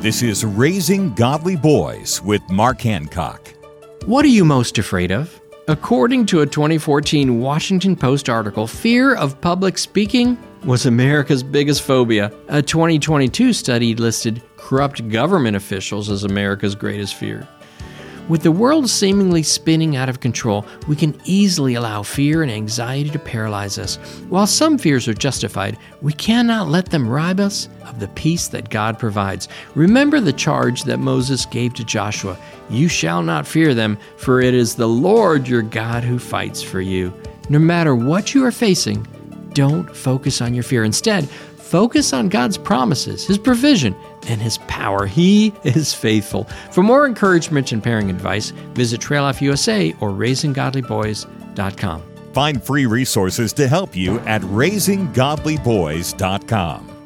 This is Raising Godly Boys with Mark Hancock. What are you most afraid of? According to a 2014 Washington Post article, fear of public speaking was America's biggest phobia. A 2022 study listed corrupt government officials as America's greatest fear. With the world seemingly spinning out of control, we can easily allow fear and anxiety to paralyze us. While some fears are justified, we cannot let them rob us of the peace that God provides. Remember the charge that Moses gave to Joshua You shall not fear them, for it is the Lord your God who fights for you. No matter what you are facing, don't focus on your fear. Instead, focus on God's promises, His provision, and His power. He is faithful. For more encouragement and parenting advice, visit Trail Life USA or RaisingGodlyBoys.com. Find free resources to help you at RaisingGodlyBoys.com.